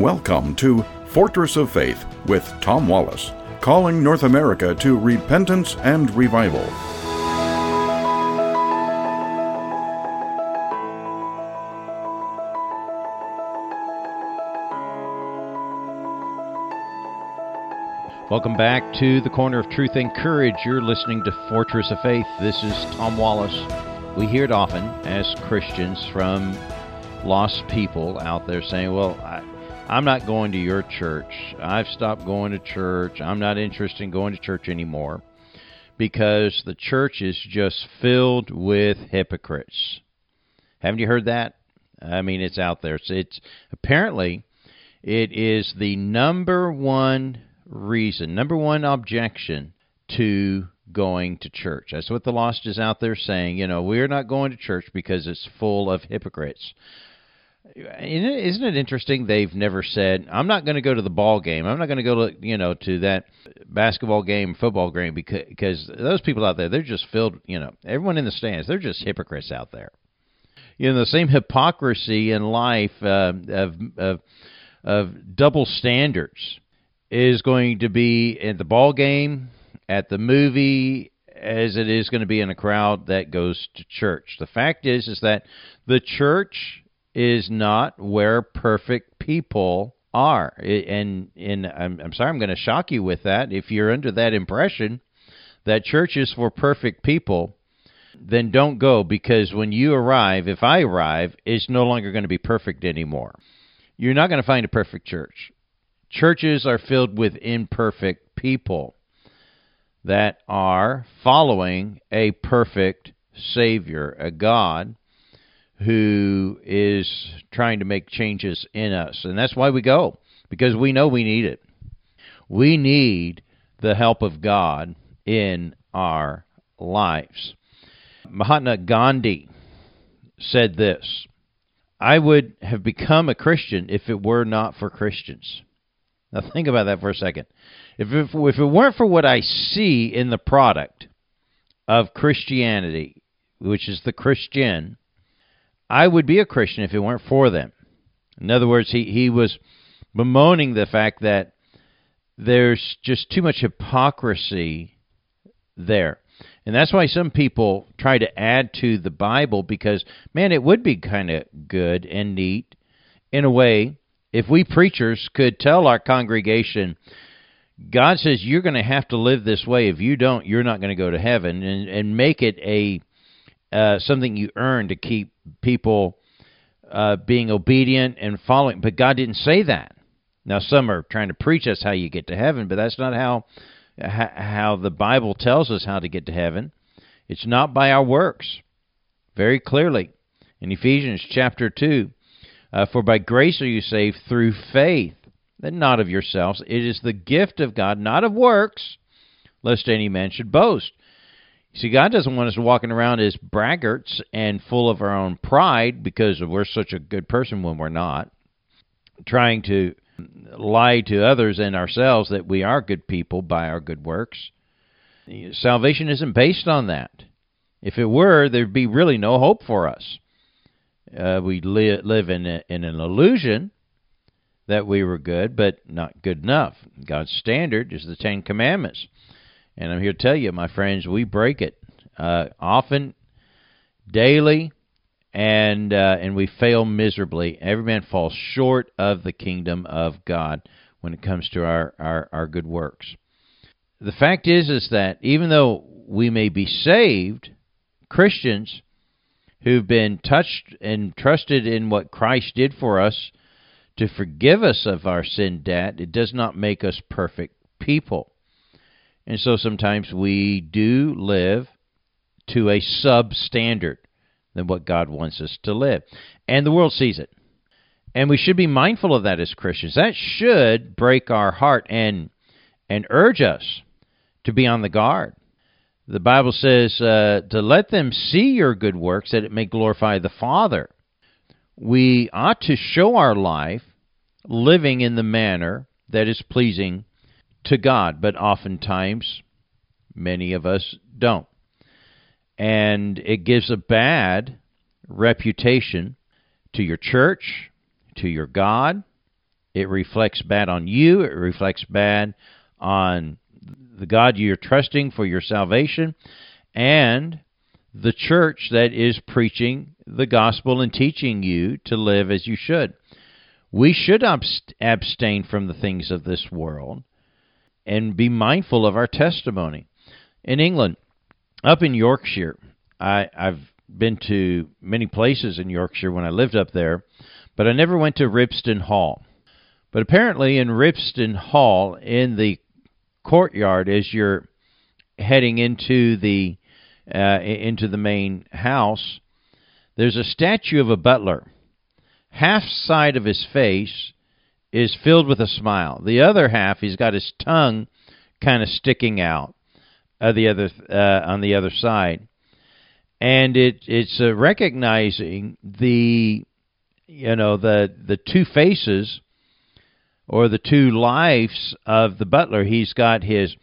Welcome to Fortress of Faith with Tom Wallace, calling North America to repentance and revival. Welcome back to the Corner of Truth and Courage. You're listening to Fortress of Faith. This is Tom Wallace. We hear it often as Christians from lost people out there saying, Well, I'm not going to your church. I've stopped going to church. I'm not interested in going to church anymore because the church is just filled with hypocrites. Haven't you heard that? I mean, it's out there. It's, it's apparently it is the number one reason, number one objection to going to church. That's what the lost is out there saying. You know, we're not going to church because it's full of hypocrites. Isn't it interesting? They've never said, "I'm not going to go to the ball game. I'm not going to go to you know to that basketball game, football game," because because those people out there, they're just filled. You know, everyone in the stands, they're just hypocrites out there. You know, the same hypocrisy in life uh, of of of double standards is going to be at the ball game, at the movie, as it is going to be in a crowd that goes to church. The fact is, is that the church is not where perfect people are. And and I'm, I'm sorry, I'm going to shock you with that. If you're under that impression that church is for perfect people, then don't go because when you arrive, if I arrive, it's no longer going to be perfect anymore. You're not going to find a perfect church. Churches are filled with imperfect people that are following a perfect Savior, a God who is trying to make changes in us. And that's why we go, because we know we need it. We need the help of God in our lives. Mahatma Gandhi said this I would have become a Christian if it were not for Christians. Now, think about that for a second. If it, if it weren't for what I see in the product of Christianity, which is the Christian, I would be a Christian if it weren't for them. In other words, he, he was bemoaning the fact that there's just too much hypocrisy there. And that's why some people try to add to the Bible because, man, it would be kind of good and neat in a way if we preachers could tell our congregation, God says you're going to have to live this way. If you don't, you're not going to go to heaven, and, and make it a uh, something you earn to keep people uh, being obedient and following. But God didn't say that. Now some are trying to preach us how you get to heaven, but that's not how how the Bible tells us how to get to heaven. It's not by our works. Very clearly in Ephesians chapter two, uh, for by grace are you saved through faith, that not of yourselves. It is the gift of God, not of works, lest any man should boast. See, God doesn't want us walking around as braggarts and full of our own pride because we're such a good person when we're not, trying to lie to others and ourselves that we are good people by our good works. Salvation isn't based on that. If it were, there'd be really no hope for us. Uh, we li- live in, a, in an illusion that we were good, but not good enough. God's standard is the Ten Commandments. And I'm here to tell you, my friends, we break it uh, often, daily, and uh, and we fail miserably. Every man falls short of the kingdom of God when it comes to our, our, our good works. The fact is is that even though we may be saved, Christians who've been touched and trusted in what Christ did for us to forgive us of our sin debt, it does not make us perfect people. And so sometimes we do live to a substandard than what God wants us to live. And the world sees it. And we should be mindful of that as Christians. That should break our heart and and urge us to be on the guard. The Bible says uh, to let them see your good works that it may glorify the Father. We ought to show our life living in the manner that is pleasing to God, but oftentimes many of us don't. And it gives a bad reputation to your church, to your God, It reflects bad on you. It reflects bad on the God you're trusting for your salvation and the church that is preaching the gospel and teaching you to live as you should. We should abstain from the things of this world and be mindful of our testimony. In England, up in Yorkshire, I, I've been to many places in Yorkshire when I lived up there, but I never went to Ribston Hall. But apparently, in Ribston Hall, in the courtyard, as you're heading into the uh, into the main house, there's a statue of a butler. Half side of his face is filled with a smile. The other half, he's got his tongue kind of sticking out uh, the other uh, on the other side, and it it's uh, recognizing the you know the the two faces or the two lives of the butler. He's got his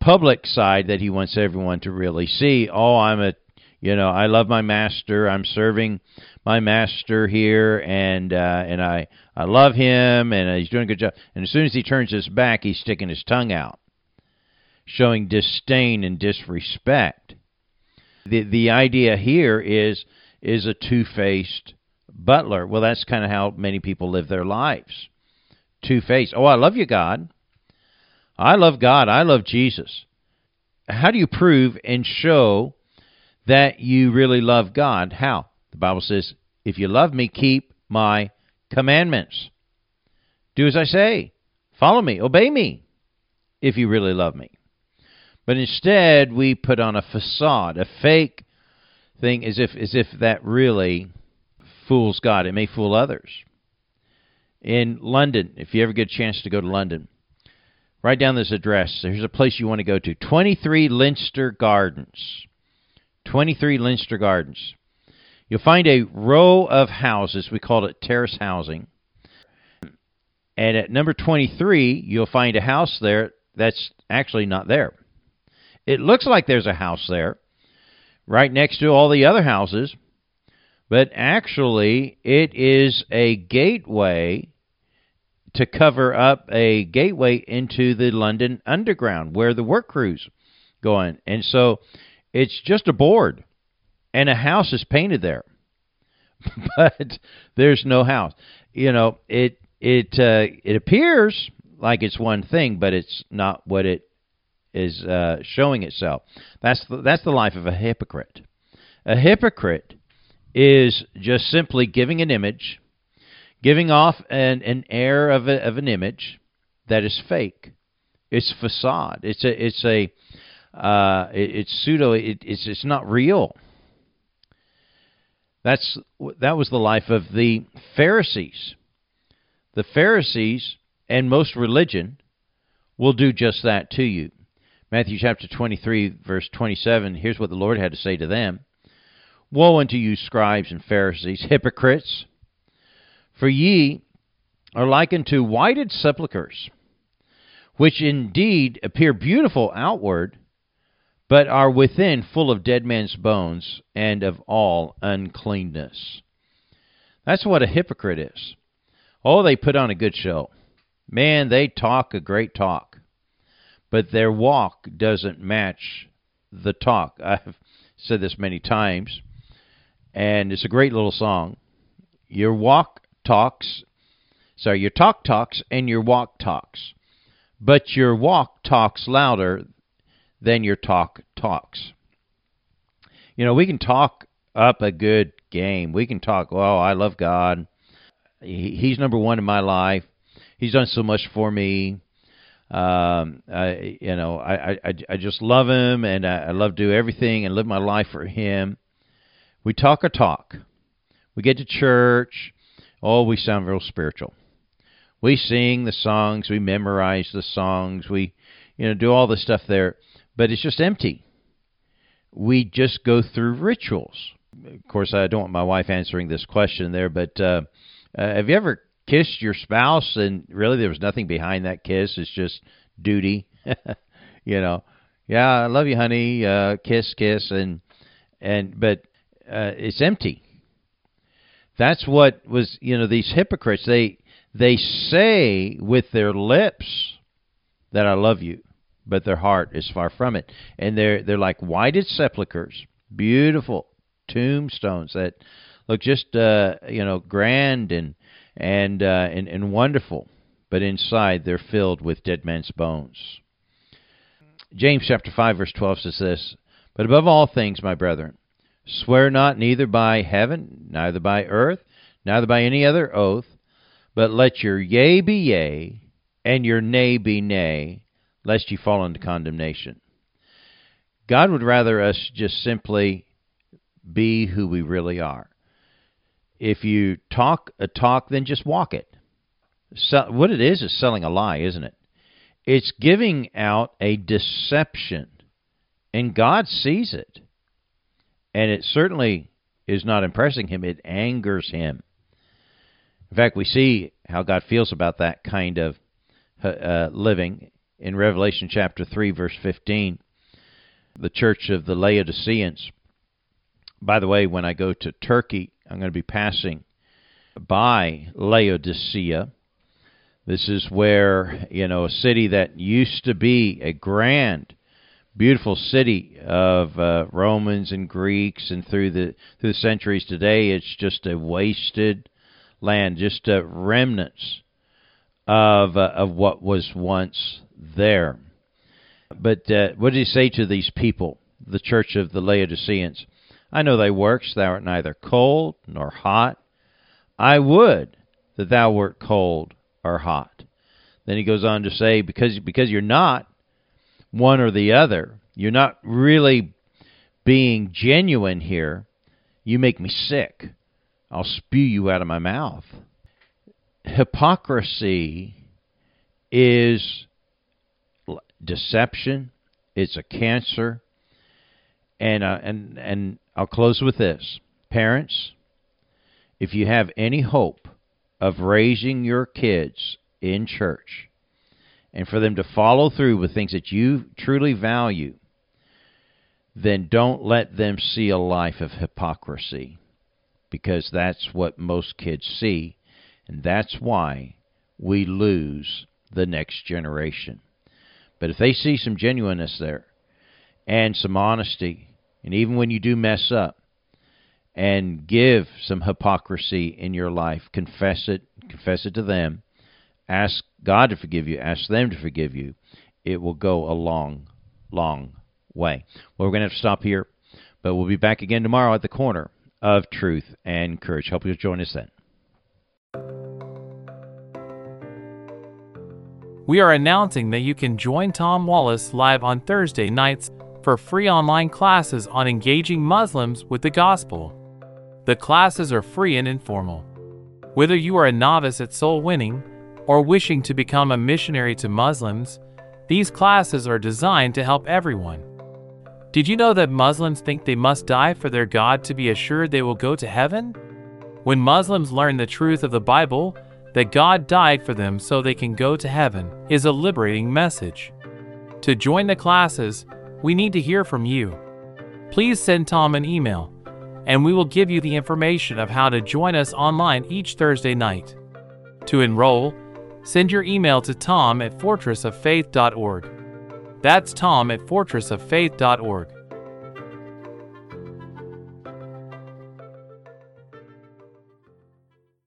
public side that he wants everyone to really see. Oh, I'm a you know I love my master. I'm serving my master here, and uh, and I I love him, and he's doing a good job. And as soon as he turns his back, he's sticking his tongue out, showing disdain and disrespect. The the idea here is is a two faced butler. Well, that's kind of how many people live their lives. Two faced. Oh, I love you, God. I love God. I love Jesus. How do you prove and show that you really love God? How? The Bible says, if you love me, keep my commandments. Do as I say. Follow me. Obey me if you really love me. But instead, we put on a facade, a fake thing, as if as if that really fools God. It may fool others. In London, if you ever get a chance to go to London, write down this address. There's a place you want to go to 23 Leinster Gardens. 23 Leinster Gardens. You'll find a row of houses. We call it terrace housing. And at number 23, you'll find a house there that's actually not there. It looks like there's a house there right next to all the other houses, but actually it is a gateway to cover up a gateway into the London Underground where the work crews go in. And so it's just a board and a house is painted there. but there's no house. You know, it it uh, it appears like it's one thing, but it's not what it is uh, showing itself. That's the, that's the life of a hypocrite. A hypocrite is just simply giving an image, giving off an, an air of, a, of an image that is fake. It's facade. It's a it's a uh, it, it's pseudo. It, it's it's not real. That's that was the life of the Pharisees. The Pharisees and most religion will do just that to you. Matthew chapter 23, verse 27, here's what the Lord had to say to them Woe unto you, scribes and Pharisees, hypocrites! For ye are like unto whited sepulchres, which indeed appear beautiful outward, but are within full of dead men's bones and of all uncleanness. That's what a hypocrite is. Oh, they put on a good show. Man, they talk a great talk but their walk doesn't match the talk. I've said this many times, and it's a great little song. Your walk talks, sorry, your talk talks and your walk talks, but your walk talks louder than your talk talks. You know, we can talk up a good game. We can talk, oh, I love God. He's number one in my life. He's done so much for me. Um, I, you know, I, I, I just love him, and I, I love to do everything and live my life for him. We talk a talk. We get to church. Oh, we sound real spiritual. We sing the songs. We memorize the songs. We, you know, do all the stuff there, but it's just empty. We just go through rituals. Of course, I don't want my wife answering this question there, but uh, uh, have you ever kissed your spouse and really there was nothing behind that kiss it's just duty you know yeah i love you honey uh kiss kiss and and but uh it's empty that's what was you know these hypocrites they They say with their lips that I love you, but their heart is far from it. And they're they're like whited sepulchres, beautiful tombstones that look just uh, you know grand and and uh, and, and wonderful, but inside they're filled with dead men's bones. James chapter five verse twelve says this: But above all things, my brethren, swear not neither by heaven, neither by earth, neither by any other oath, but let your yea be yea, and your nay be nay, lest you fall into condemnation. God would rather us just simply be who we really are. If you talk a talk, then just walk it. So, what it is is selling a lie, isn't it? It's giving out a deception, and God sees it. And it certainly is not impressing him, it angers him. In fact, we see how God feels about that kind of uh, living in Revelation chapter 3, verse 15. The church of the Laodiceans. By the way, when I go to Turkey, I'm going to be passing by Laodicea. This is where, you know, a city that used to be a grand, beautiful city of uh, Romans and Greeks, and through the through the centuries today, it's just a wasted land, just uh, remnants of uh, of what was once there. But uh, what did he say to these people, the church of the Laodiceans? I know thy works, thou art neither cold nor hot. I would that thou wert cold or hot. Then he goes on to say, because because you're not one or the other, you're not really being genuine here. You make me sick. I'll spew you out of my mouth. Hypocrisy is deception. It's a cancer. And uh, and and I'll close with this. Parents, if you have any hope of raising your kids in church and for them to follow through with things that you truly value, then don't let them see a life of hypocrisy because that's what most kids see, and that's why we lose the next generation. But if they see some genuineness there and some honesty and even when you do mess up, and give some hypocrisy in your life, confess it, confess it to them, ask God to forgive you, ask them to forgive you. It will go a long, long way. Well, we're going to have to stop here, but we'll be back again tomorrow at the corner of truth and courage. Hope you'll join us then. We are announcing that you can join Tom Wallace live on Thursday nights for free online classes on engaging Muslims with the gospel. The classes are free and informal. Whether you are a novice at soul winning or wishing to become a missionary to Muslims, these classes are designed to help everyone. Did you know that Muslims think they must die for their God to be assured they will go to heaven? When Muslims learn the truth of the Bible, that God died for them so they can go to heaven, is a liberating message. To join the classes, we need to hear from you. Please send Tom an email, and we will give you the information of how to join us online each Thursday night. To enroll, send your email to tom at fortressoffaith.org. That's tom at fortressoffaith.org.